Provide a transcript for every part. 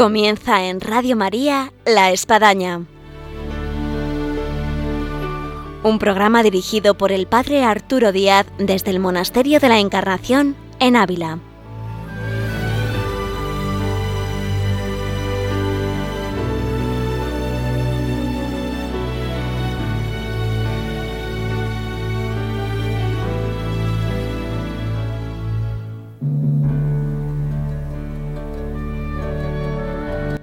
Comienza en Radio María La Espadaña. Un programa dirigido por el Padre Arturo Díaz desde el Monasterio de la Encarnación en Ávila.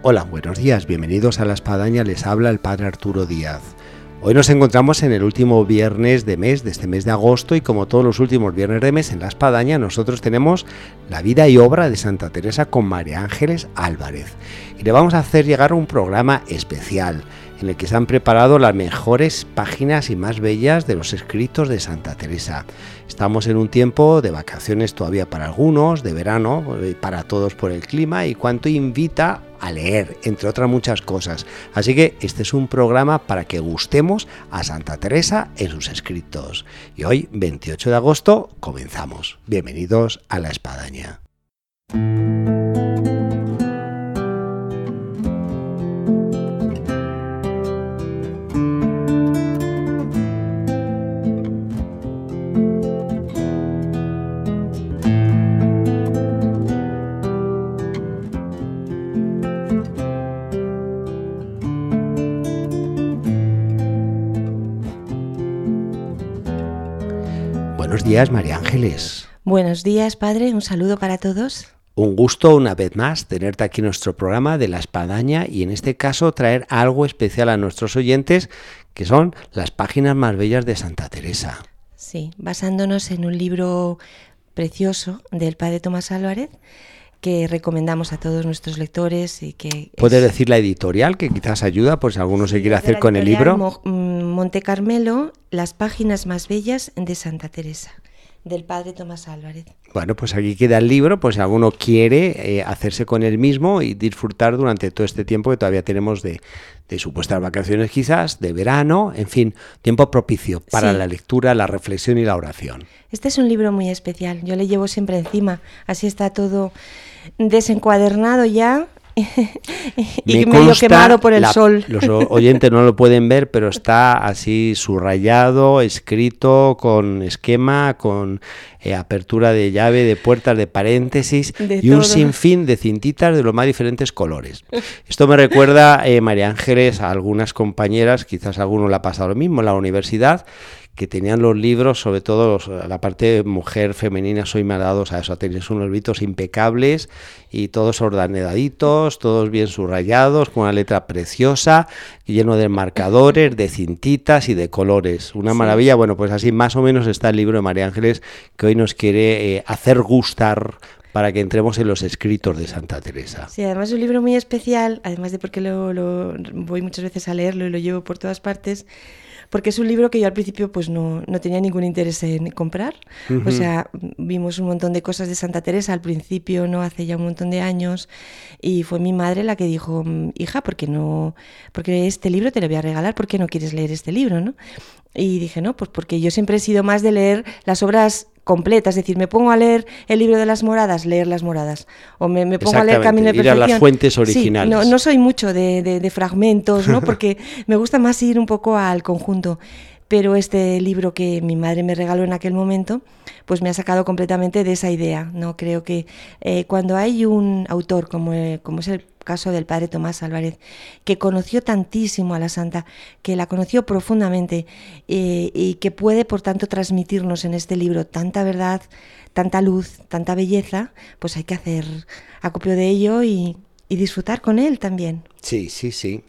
Hola, buenos días, bienvenidos a La Espadaña, les habla el Padre Arturo Díaz. Hoy nos encontramos en el último viernes de mes, de este mes de agosto, y como todos los últimos viernes de mes en La Espadaña, nosotros tenemos la vida y obra de Santa Teresa con María Ángeles Álvarez. Y le vamos a hacer llegar un programa especial en el que se han preparado las mejores páginas y más bellas de los escritos de Santa Teresa. Estamos en un tiempo de vacaciones todavía para algunos, de verano, eh, para todos por el clima y cuánto invita a leer, entre otras muchas cosas. Así que este es un programa para que gustemos a Santa Teresa en sus escritos. Y hoy, 28 de agosto, comenzamos. Bienvenidos a la Espadaña. Días, María Ángeles. Buenos días, padre. Un saludo para todos. Un gusto una vez más tenerte aquí en nuestro programa de la espadaña y en este caso traer algo especial a nuestros oyentes que son las páginas más bellas de Santa Teresa. Sí, basándonos en un libro precioso del padre Tomás Álvarez que recomendamos a todos nuestros lectores y que ¿Puede decir la editorial que quizás ayuda por si alguno se quiere hacer con el libro? Mo mm, Monte Carmelo, las páginas más bellas de Santa Teresa del padre Tomás Álvarez. Bueno, pues aquí queda el libro, pues si alguno quiere eh, hacerse con él mismo y disfrutar durante todo este tiempo que todavía tenemos de, de supuestas vacaciones quizás, de verano, en fin, tiempo propicio para Sí. la lectura, la reflexión y la oración. Este es un libro muy especial, yo le llevo siempre encima, así está todo desencuadernado ya y Me medio quemado por el la- sol. Los oyentes no lo pueden ver, pero está así subrayado, escrito con esquema, con eh, apertura de llave, de puertas, de paréntesis De y un sinfín de cintitas de los más diferentes colores. Esto me recuerda, eh, María Ángeles, a algunas compañeras, quizás a alguno le ha pasado lo mismo en la universidad, que tenían los libros, sobre todo la parte mujer femenina, soy más dados a eso, tenéis unos libritos impecables y todos ordenaditos, todos bien subrayados, con una letra preciosa, lleno de marcadores, de cintitas y de colores. Una Sí. maravilla, bueno, pues así más o menos está el libro de María Ángeles que hoy nos quiere eh, hacer gustar para que entremos en los escritos de Santa Teresa. Sí, además es un libro muy especial, además de porque lo, lo- voy muchas veces a leerlo y lo llevo por todas partes, porque es un libro que yo al principio pues no, no tenía ningún interés en comprar. O sea, vimos un montón de cosas de Santa Teresa al principio, no hace ya un montón de años, y fue mi madre la que dijo, "Mm, hija, ¿por qué no? Porque este libro te lo voy a regalar, ¿por qué no quieres leer este libro, no? Y dije, no, pues porque yo siempre he sido más de leer las obras completas, es decir, me pongo a leer el libro de las moradas, leer las moradas, o me, me pongo a leer Camino de ir a las Perfección. fuentes Sí, originales. no, no soy mucho de, de- de fragmentos, ¿no? Porque me gusta más ir un poco al conjunto. Pero este libro que mi madre me regaló en aquel momento, pues me ha sacado completamente de esa idea. No creo que eh, cuando hay un autor como, eh, como es el caso del padre Tomás Álvarez, que conoció tantísimo a la santa, que la conoció profundamente eh, y que puede, por tanto, transmitirnos en este libro tanta verdad, tanta luz, tanta belleza, pues hay que hacer acopio de ello y, y disfrutar con él también. Sí, sí, sí.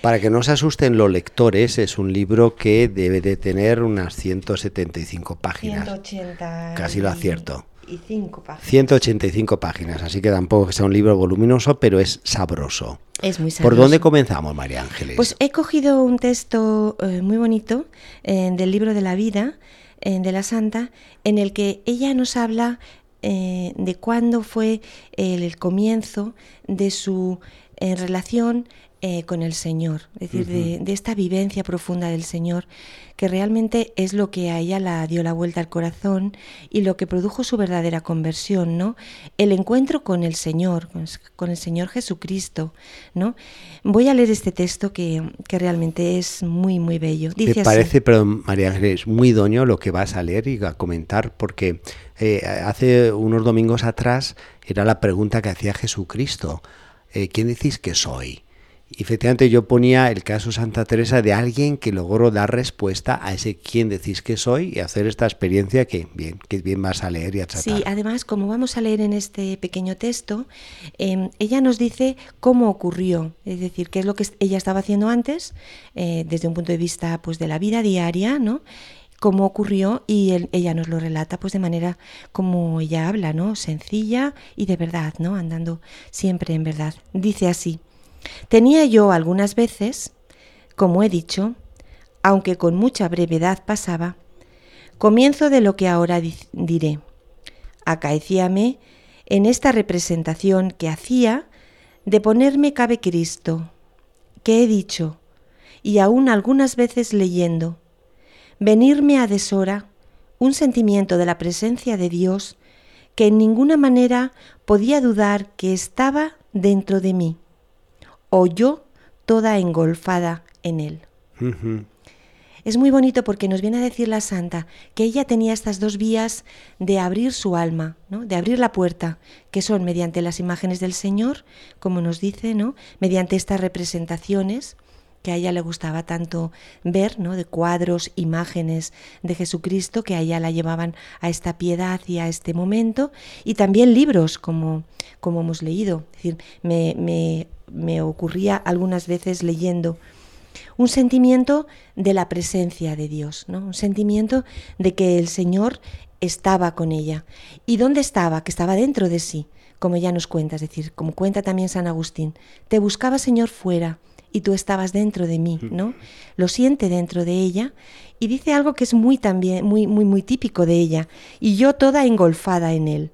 Para que no se asusten los lectores, es un libro que debe de tener unas 175 páginas. 180 Casi lo acierto. Y 5 páginas. 185 páginas, así que tampoco que sea un libro voluminoso, pero es sabroso. Es muy ¿Por sabroso. dónde comenzamos, María Ángeles? Pues he cogido un texto eh, muy bonito eh, del libro de la vida eh, de la santa, en el que ella nos habla de cuándo fue el, el comienzo de su relación eh, con el Señor, es decir, de, esta vivencia profunda del Señor, que realmente es lo que a ella la dio la vuelta al corazón y lo que produjo su verdadera conversión, ¿no? El encuentro con el Señor, con el Señor Jesucristo, ¿no? Voy a leer este texto que, realmente es muy, muy bello. Dice Me parece, pero María Ángeles, muy doño lo que vas a leer y a comentar, porque eh, hace unos domingos atrás era la pregunta que hacía Jesucristo. Eh, ¿Quién decís que soy? Y efectivamente yo ponía el caso Santa Teresa de alguien que logró dar respuesta a ese quién decís que soy y hacer esta experiencia que bien, que bien vas a leer y a tratar. Sí, además, como vamos a leer en este pequeño texto, em, ella nos dice cómo ocurrió, es decir, qué es lo que ella estaba haciendo antes, eh, desde un punto de vista pues, de la vida diaria, ¿no? cómo ocurrió y ella nos lo relata pues de manera como ella habla, ¿no? Sencilla y de verdad, ¿no? Andando siempre en verdad. Dice así: Tenía yo algunas veces, como he dicho, aunque con mucha brevedad pasaba, comienzo de lo que ahora diré. Acaecíame en esta representación que hacía de ponerme cabe Cristo, que he dicho, y aún algunas veces leyendo, venirme a deshora un sentimiento de la presencia de Dios que en ninguna manera podía dudar que estaba dentro de mí o yo toda engolfada en él. Es muy bonito porque nos viene a decir la santa que ella tenía estas dos vías de abrir su alma, ¿no? de abrir la puerta, que son mediante las imágenes del Señor, como nos dice, ¿no? mediante estas representaciones que a ella le gustaba tanto ver, ¿no? de cuadros, imágenes de Jesucristo que a ella la llevaban a esta piedad y a este momento, y también libros, como, como hemos leído. Es decir, me, me me ocurría algunas veces leyendo, un sentimiento de la presencia de Dios, ¿no? un sentimiento de que el Señor estaba con ella. ¿Y dónde estaba? Que estaba dentro de sí, como ya nos cuenta, es decir, como cuenta también San Agustín. Te buscaba, Señor, fuera y tú estabas dentro de mí, ¿no? Lo siente dentro de ella y dice algo que es muy también muy muy muy típico de ella y yo toda engolfada en él.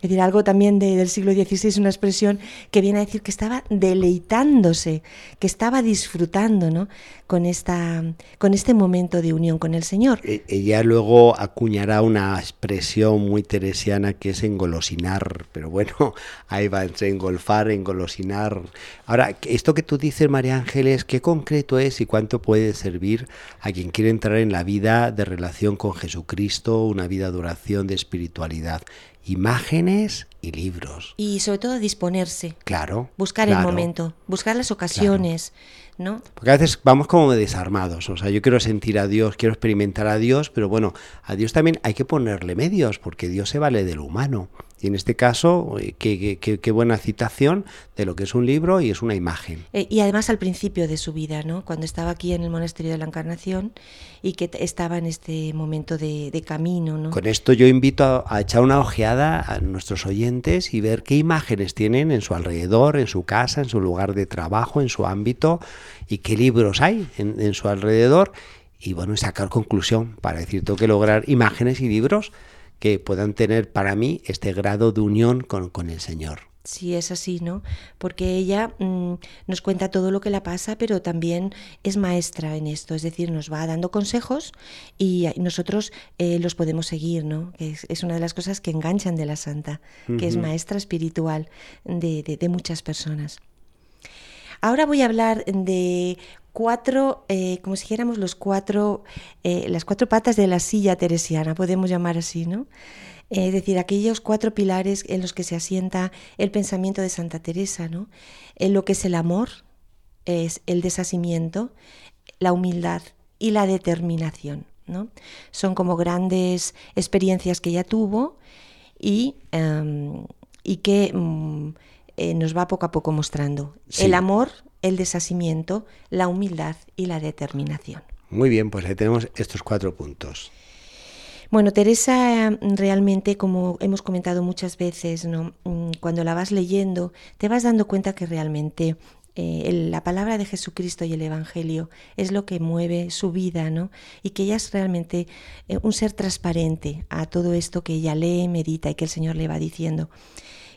Es decir, algo también del siglo XVI, una expresión que viene a decir que estaba deleitándose, que estaba disfrutando ¿no? con, esta, con este momento de unión con el Señor. E, ella luego acuñará una expresión muy teresiana que es engolosinar, pero bueno, ahí va entre engolfar, engolosinar. Ahora, esto que tú dices, María Ángeles, ¿qué concreto es y cuánto puede servir a quien quiere entrar en la vida de relación con Jesucristo, una vida de oración, de espiritualidad? Imágenes y libros. Y sobre todo disponerse. Claro. Buscar el momento, buscar las ocasiones, ¿no? Porque a veces vamos como desarmados, o sea, yo quiero sentir a Dios, quiero experimentar a Dios, pero bueno, a Dios también hay que ponerle medios, porque Dios se vale de lo humano. Y en este caso, eh, qué, buena citación de lo que es un libro y es una imagen. Eh, y además al principio de su vida, ¿no? cuando estaba aquí en el Monasterio de la Encarnación y que estaba en este momento de, camino. ¿no? Con esto yo invito a, echar una ojeada a nuestros oyentes y ver qué imágenes tienen en su alrededor, en su casa, en su lugar de trabajo, en su ámbito y qué libros hay en, en su alrededor. Y bueno, sacar conclusión para decir, tengo que lograr imágenes y libros que puedan tener para mí este grado de unión con, el Señor. Sí, es así, ¿no? Porque ella mm, nos cuenta todo lo que la pasa, pero también es maestra en esto, es decir, nos va dando consejos y nosotros eh, los podemos seguir, ¿no? Que es, una de las cosas que enganchan de la santa, que es maestra espiritual de, de muchas personas. Ahora voy a hablar de cuatro, eh, como si dijéramos los cuatro, eh, las cuatro patas de la silla teresiana, podemos llamar así, ¿no? Eh, es decir, aquellos cuatro pilares en los que se asienta el pensamiento de Santa Teresa, ¿no? En lo que es el amor, es el desasimiento, la humildad y la determinación, ¿no? Son como grandes experiencias que ella tuvo y, em, y que mm, nos va poco a poco mostrando. El amor el desasimiento, la humildad y la determinación. Muy bien, pues ahí tenemos estos cuatro puntos. Bueno, Teresa, realmente, como hemos comentado muchas veces, ¿no? Mm, cuando la vas leyendo, te vas dando cuenta que realmente eh, la palabra de Jesucristo y el Evangelio es lo que mueve su vida, ¿no? Y que ella es realmente eh, un ser transparente a todo esto que ella lee, medita y que el Señor le va diciendo.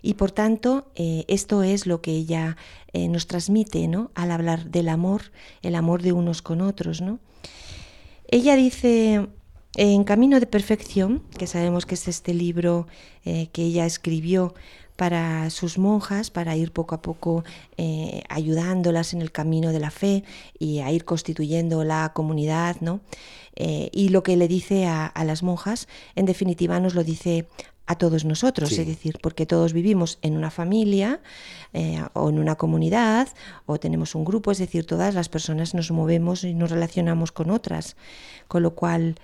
Y por tanto, eh, esto es lo que ella nos transmite, ¿no? Al hablar del amor, el amor de unos con otros, ¿no? Ella dice en Camino de Perfección, que sabemos que es este libro que ella escribió para sus monjas, para ir poco a poco eh, ayudándolas en el camino de la fe y a ir constituyendo la comunidad, ¿no? Eh, y lo que le dice a, las monjas, en definitiva, nos lo dice a todos nosotros, es decir, porque todos vivimos en una familia eh, o en una comunidad o tenemos un grupo, es decir, todas las personas nos movemos y nos relacionamos con otras, con lo cual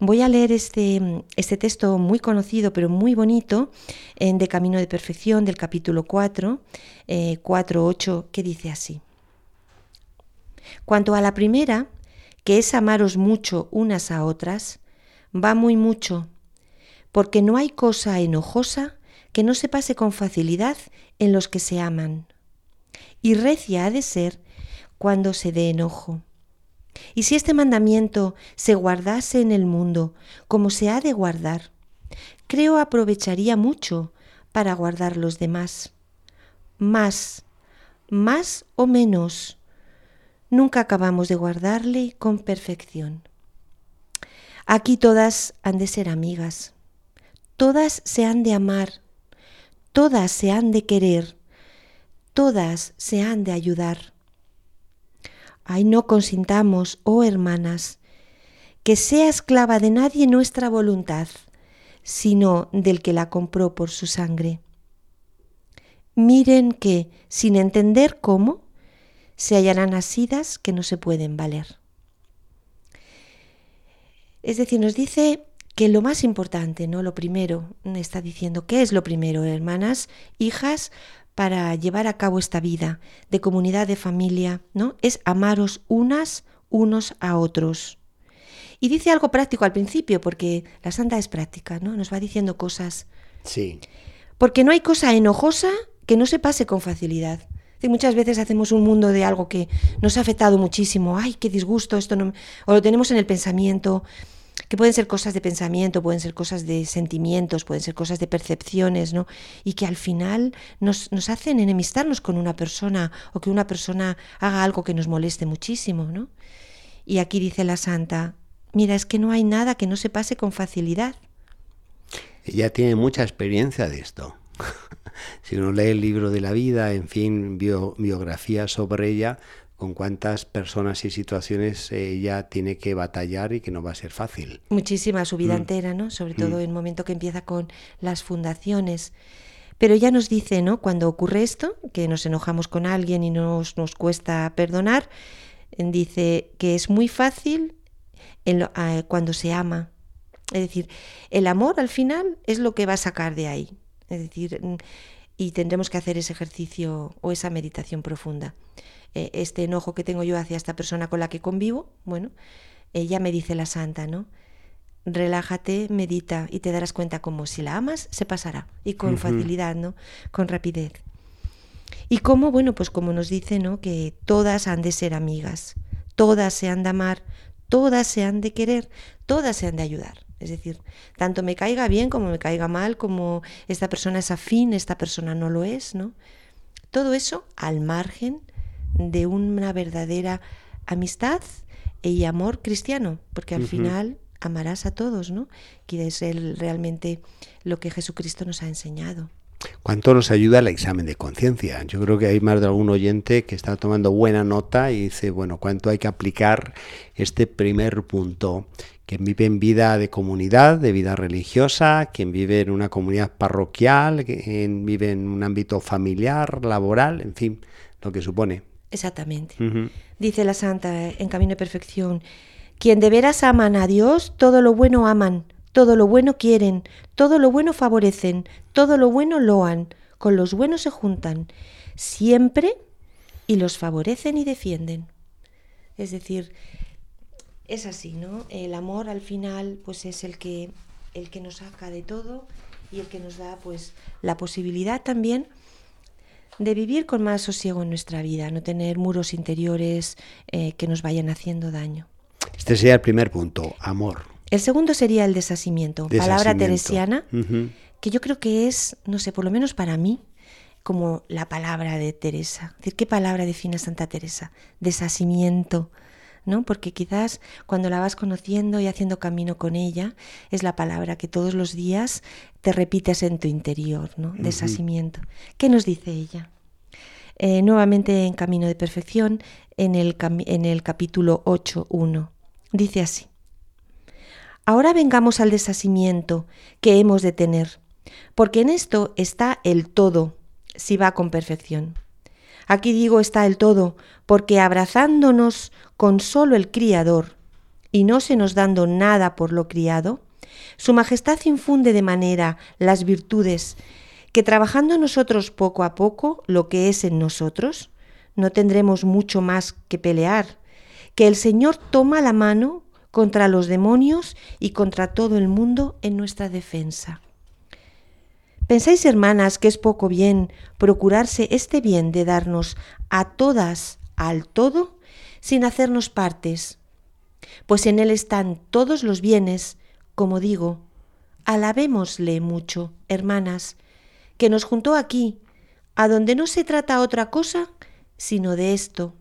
Voy a leer este, este texto muy conocido, pero muy bonito, en De Camino de Perfección, del capítulo 4, 4, 8, que dice así. Cuanto a la primera, que es amaros mucho unas a otras, va muy mucho, porque no hay cosa enojosa que no se pase con facilidad en los que se aman. Y recia ha de ser cuando se dé enojo. Y si este mandamiento se guardase en el mundo como se ha de guardar, creo aprovecharía mucho para guardar los demás. Más, más o menos, nunca acabamos de guardarle con perfección. Aquí todas han de ser amigas, todas se han de amar, todas se han de querer, todas se han de ayudar. Ay, no consintamos, oh hermanas, que sea esclava de nadie nuestra voluntad, sino del que la compró por su sangre. Miren que, sin entender cómo, se hallarán asidas que no se pueden valer. Es decir, nos dice que lo más importante, ¿no? Lo primero, está diciendo, ¿qué es lo primero, hermanas, hijas? para llevar a cabo esta vida de comunidad, de familia, ¿no? Es amaros unas, unos a otros. Y dice algo práctico al principio, porque la santa es práctica, ¿no? Nos va diciendo cosas. Sí. Porque no hay cosa enojosa que no se pase con facilidad. muchas veces hacemos un mundo de algo que nos ha afectado muchísimo. Ay, qué disgusto, esto no. O lo tenemos en el pensamiento que pueden ser cosas de pensamiento, pueden ser cosas de sentimientos, pueden ser cosas de percepciones, ¿no? Y que al final nos, nos hacen enemistarnos con una persona o que una persona haga algo que nos moleste muchísimo, ¿no? Y aquí dice la santa, mira, es que no hay nada que no se pase con facilidad. Ella tiene mucha experiencia de esto. si uno lee el libro de la vida, en fin, biografía sobre ella, con cuántas personas y situaciones ella tiene que batallar y que no va a ser fácil. Muchísima, su vida mm. entera, ¿no? Sobre todo mm. en el momento que empieza con las fundaciones. Pero ella nos dice, ¿no? Cuando ocurre esto, que nos enojamos con alguien y nos, nos cuesta perdonar, dice que es muy fácil cuando se ama. Es decir, el amor al final es lo que va a sacar de ahí. Es decir, mm, y tendremos que hacer ese ejercicio o esa meditación profunda. Eh, este enojo que tengo yo hacia esta persona con la que convivo, bueno, ella me dice la santa, ¿no? Relájate, medita y te darás cuenta como si la amas, se pasará y con facilidad, ¿no? Con rapidez. Y cómo, bueno, pues como nos dice, ¿no? Que todas han de ser amigas, todas se han de amar, todas se han de querer, todas se han de ayudar. Es decir, tanto me caiga bien como me caiga mal, como esta persona es afín, esta persona no lo es, ¿no? Todo eso al margen de una verdadera amistad y amor cristiano, porque al final amarás a todos, ¿no? Que es realmente lo que Jesucristo nos ha enseñado. ¿Cuánto nos ayuda el examen de conciencia? Yo creo que hay más de algún oyente que está tomando buena nota y dice, bueno, ¿cuánto hay que aplicar este primer punto? Quien vive en vida de comunidad, de vida religiosa, quien vive en una comunidad parroquial, quien vive en un ámbito familiar, laboral, en fin, lo que supone. Exactamente. Dice la Santa en Camino de Perfección, quien de veras aman a Dios, todo lo bueno aman, todo lo bueno quieren, todo lo bueno favorecen, todo lo bueno loan, con los buenos se juntan, siempre y los favorecen y defienden. Es decir, es así, ¿no? El amor al final pues es el que el que nos saca de todo y el que nos da pues la posibilidad también de vivir con más sosiego en nuestra vida, no tener muros interiores eh, que nos vayan haciendo daño. Este sería el primer punto, amor. El segundo sería el desasimiento, palabra teresiana, que yo creo que es, no sé, por lo menos para mí, como la palabra de Teresa. decir, ¿qué palabra define Santa Teresa? Desasimiento. ¿No? Porque quizás cuando la vas conociendo y haciendo camino con ella, es la palabra que todos los días te repites en tu interior, ¿no? Desasimiento. ¿Qué nos dice ella? Eh, nuevamente en Camino de Perfección, en el, en el capítulo 8.1. Dice así. Ahora vengamos al desasimiento que hemos de tener, porque en esto está el todo, si va con perfección. Aquí digo está el todo, porque abrazándonos con solo el Criador, y no se nos dando nada por lo criado, Su Majestad infunde de manera las virtudes que trabajando nosotros poco a poco lo que es en nosotros, no tendremos mucho más que pelear, que el Señor toma la mano contra los demonios y contra todo el mundo en nuestra defensa. ¿Pensáis, hermanas, que es poco bien procurarse este bien de darnos a todas al todo sin hacernos partes? Pues en él están todos los bienes, como digo, alabémosle mucho, hermanas, que nos juntó aquí, a donde no se trata otra cosa sino de esto.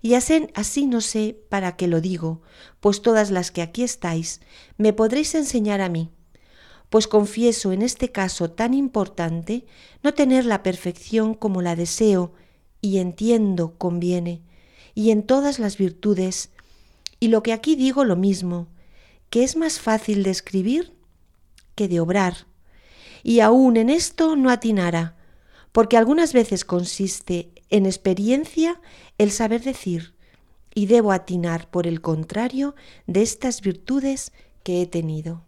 Y así, así no sé para qué lo digo, pues todas las que aquí estáis me podréis enseñar a mí pues confieso en este caso tan importante no tener la perfección como la deseo y entiendo conviene, y en todas las virtudes, y lo que aquí digo lo mismo, que es más fácil de escribir que de obrar, y aún en esto no atinara, porque algunas veces consiste en experiencia el saber decir, y debo atinar por el contrario de estas virtudes que he tenido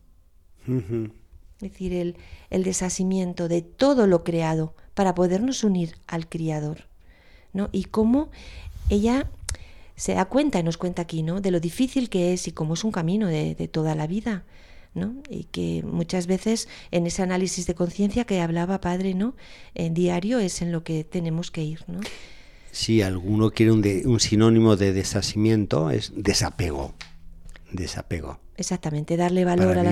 es decir, el, el desasimiento de todo lo creado para podernos unir al Criador. ¿no? Y cómo ella se da cuenta y nos cuenta aquí ¿no? de lo difícil que es y cómo es un camino de, toda la vida. ¿no? Y que muchas veces en ese análisis de conciencia que hablaba padre, ¿no? En diario es en lo que tenemos que ir, ¿no? Si alguno quiere un, un sinónimo de desasimiento, es desapego. Desapego. Exactamente, darle valor a,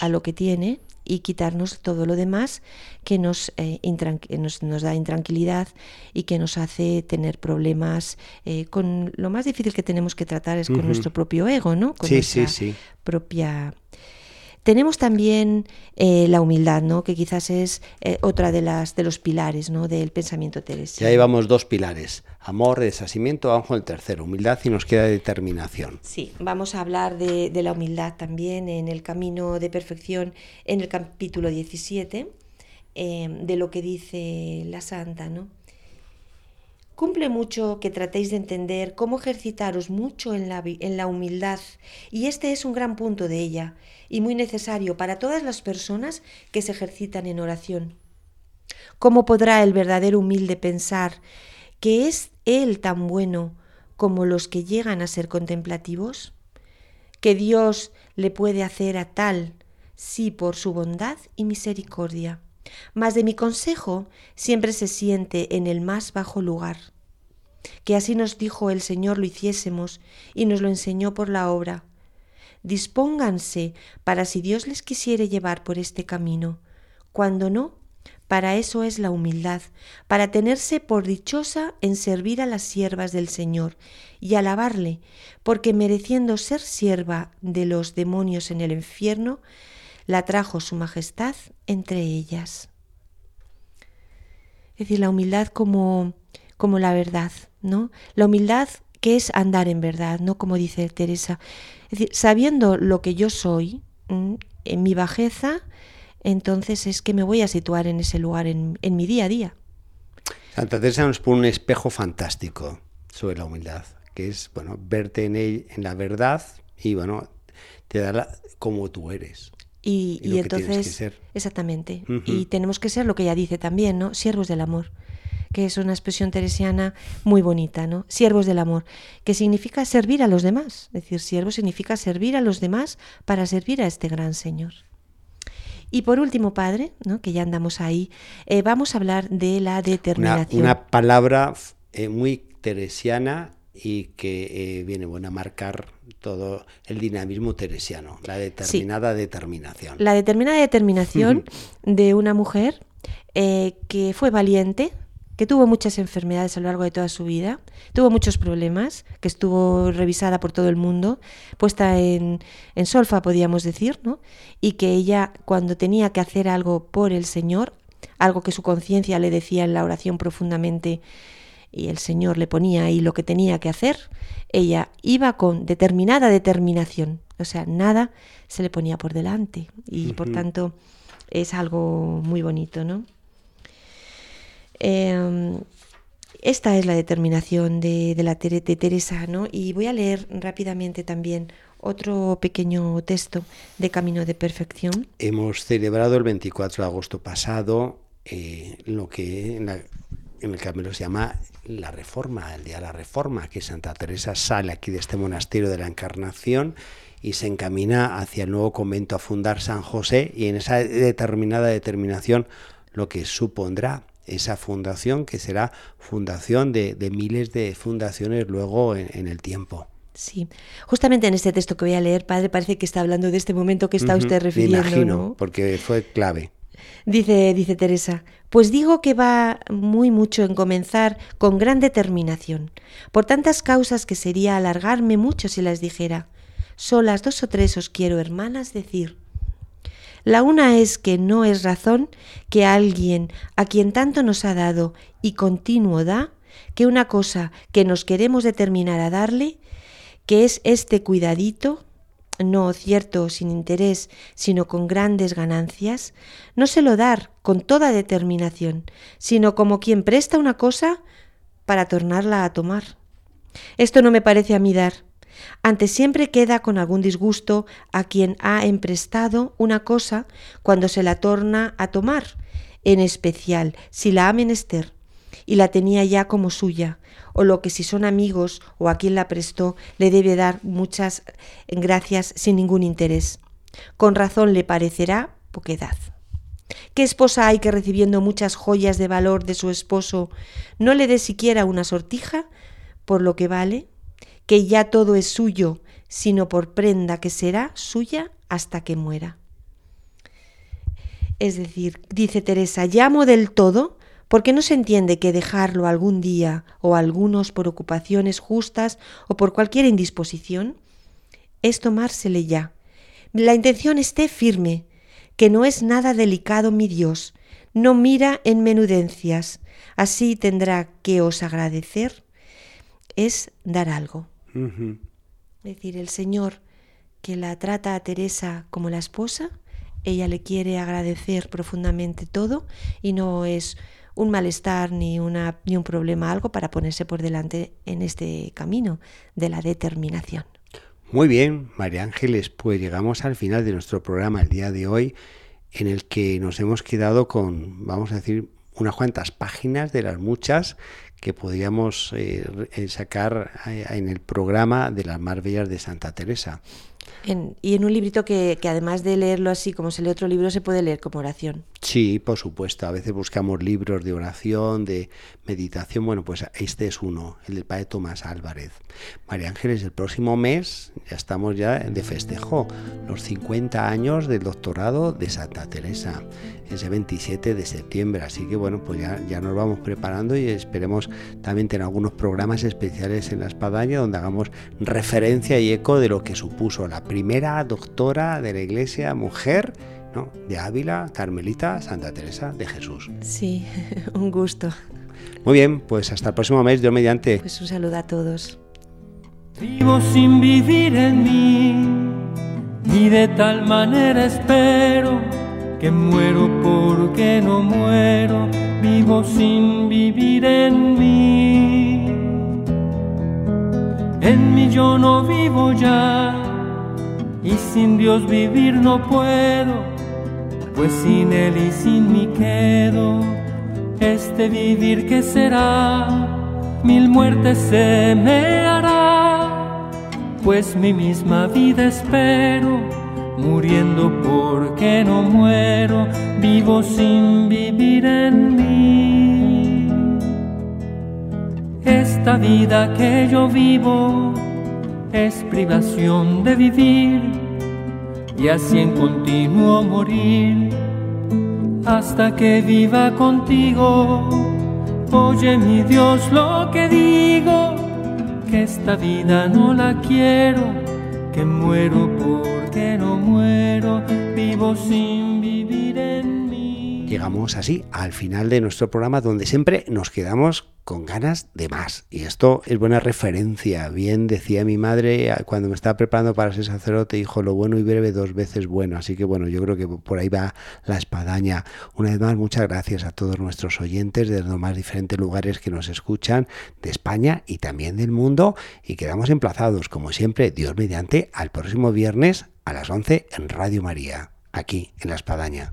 a, lo que tiene y quitarnos todo lo demás que nos, eh, nos, da intranquilidad y que nos hace tener problemas. Eh, con Lo más difícil que tenemos que tratar es con nuestro propio ego, ¿no? Con sí, sí, sí. propia tenemos también eh, la humildad, ¿no? que quizás es eh, otra de, las, de los pilares ¿no? del pensamiento teresiano. Ya llevamos dos pilares, amor, desasimiento, vamos con el tercero, humildad y nos queda determinación. Sí, vamos a hablar de, la humildad también en el camino de perfección en el capítulo 17, eh, de lo que dice la santa, ¿no? Cumple mucho que tratéis de entender cómo ejercitaros mucho en la, en la humildad, y este es un gran punto de ella, y muy necesario para todas las personas que se ejercitan en oración. ¿Cómo podrá el verdadero humilde pensar que es Él tan bueno como los que llegan a ser contemplativos? Que Dios le puede hacer a tal, sí por su bondad y misericordia mas de mi consejo siempre se siente en el más bajo lugar. Que así nos dijo el Señor lo hiciésemos y nos lo enseñó por la obra. Dispónganse para si Dios les quisiere llevar por este camino. Cuando no, para eso es la humildad, para tenerse por dichosa en servir a las siervas del Señor y alabarle, porque mereciendo ser sierva de los demonios en el infierno, la trajo su majestad entre ellas. Es decir, la humildad como, como la verdad, ¿no? La humildad que es andar en verdad, ¿no? Como dice Teresa. Es decir, sabiendo lo que yo soy, en mi bajeza, entonces es que me voy a situar en ese lugar en, en mi día a día. Santa Teresa nos pone un espejo fantástico sobre la humildad, que es, bueno, verte en, en la verdad y, bueno, te da como tú eres. Y, entonces, exactamente, y tenemos que ser lo que ella dice también, ¿no? Siervos del amor, que es una expresión teresiana muy bonita, ¿no? Siervos del amor, que significa servir a los demás, es decir, siervo significa servir a los demás para servir a este gran Señor. Y por último, padre, ¿no? que ya andamos ahí, eh, vamos a hablar de la determinación. Una, palabra eh, muy teresiana y que eh, viene bueno a marcar todo el dinamismo teresiano, la determinada determinación. La determinada determinación de una mujer que fue valiente, que tuvo muchas enfermedades a lo largo de toda su vida, tuvo muchos problemas, que estuvo revisada por todo el mundo, puesta en, en solfa, podríamos decir, ¿no? y que ella, cuando tenía que hacer algo por el Señor, algo que su conciencia le decía en la oración profundamente, y el Señor le ponía ahí lo que tenía que hacer, ella iba con determinada determinación, o sea, nada se le ponía por delante, y por tanto es algo muy bonito, ¿no? Em, esta es la determinación de, la de Teresa, ¿no? Y voy a leer rápidamente también otro pequeño texto de Camino de Perfección. Hemos celebrado el 24 de agosto pasado eh, lo que en, el Camino se llama la Reforma, el Día de la Reforma, que Santa Teresa sale aquí de este monasterio de la Encarnación y se encamina hacia el nuevo convento a fundar San José y en esa determinada determinación lo que supondrá esa fundación que será fundación de, miles de fundaciones luego en, el tiempo. Sí, justamente en este texto que voy a leer, padre, parece que está hablando de este momento que está usted refiriendo. Me imagino, porque fue clave. Dice, dice Teresa, pues digo que va muy mucho en comenzar con gran determinación, por tantas causas que sería alargarme mucho si las dijera. Solas dos o tres os quiero, hermanas, decir. La una es que no es razón que alguien a quien tanto nos ha dado y continuo da, que una cosa que nos queremos determinar a darle, que es este cuidadito, no cierto sin interés, sino con grandes ganancias, no se lo dar con toda determinación, sino como quien presta una cosa para tornarla a tomar. Esto no me parece a mí dar, antes siempre queda con algún disgusto a quien ha emprestado una cosa cuando se la torna a tomar, en especial si la ha menester y la tenía ya como suya, o lo que si son amigos o a quien la prestó le debe dar muchas gracias sin ningún interés. Con razón le parecerá poquedad. ¿Qué esposa hay que recibiendo muchas joyas de valor de su esposo no le dé siquiera una sortija por lo que vale? que ya todo es suyo, sino por prenda que será suya hasta que muera. Es decir, dice Teresa, llamo del todo porque no se entiende que dejarlo algún día o algunos por ocupaciones justas o por cualquier indisposición es tomársele ya. La intención esté firme, que no es nada delicado mi Dios, no mira en menudencias, así tendrá que os agradecer, es dar algo. Es decir, el Señor que la trata a Teresa como la esposa, ella le quiere agradecer profundamente todo y no es un malestar ni, una, ni un problema, algo para ponerse por delante en este camino de la determinación. Muy bien, María Ángeles, pues llegamos al final de nuestro programa el día de hoy, en el que nos hemos quedado con, vamos a decir, unas cuantas páginas de las muchas que podríamos eh, eh, sacar eh, en el programa de las más bellas de Santa Teresa y en un librito que, además de leerlo así como se lee otro libro, se puede leer como oración. Sí, por supuesto. A veces buscamos libros de oración, de meditación. Bueno, pues este es uno, el del padre Tomás Álvarez. María Ángeles, el próximo mes ya estamos ya de festejo, los 50 años del doctorado de Santa Teresa, ese 27 de septiembre. Así que bueno, pues ya, ya nos vamos preparando y esperemos también tener algunos programas especiales en la espadaña donde hagamos referencia y eco de lo que supuso la primera doctora de la iglesia mujer ¿no? de Ávila, Carmelita, Santa Teresa de Jesús. Sí, un gusto. Muy bien, pues hasta el próximo mes, Dios mediante. Pues un saludo a todos. Vivo sin vivir en mí, y de tal manera espero que muero porque no muero, vivo sin vivir en mí. En mí yo no vivo ya y sin Dios vivir no puedo, pues sin Él y sin mí quedo. Este vivir que será, mil muertes se me hará, pues mi misma vida espero muriendo porque no muero, vivo sin vivir en mí. Esta vida que yo vivo es privación de vivir y así en continuo morir hasta que viva contigo. Oye mi Dios lo que digo, que esta vida no la quiero, que muero porque no muero, vivo sin. Llegamos así al final de nuestro programa donde siempre nos quedamos con ganas de más. Y esto es buena referencia. Bien decía mi madre cuando me estaba preparando para ser sacerdote, dijo lo bueno y breve dos veces bueno. Así que bueno, yo creo que por ahí va la espadaña. Una vez más, muchas gracias a todos nuestros oyentes de los más diferentes lugares que nos escuchan, de España y también del mundo. Y quedamos emplazados, como siempre, Dios mediante, al próximo viernes a las 11 en Radio María, aquí en la espadaña.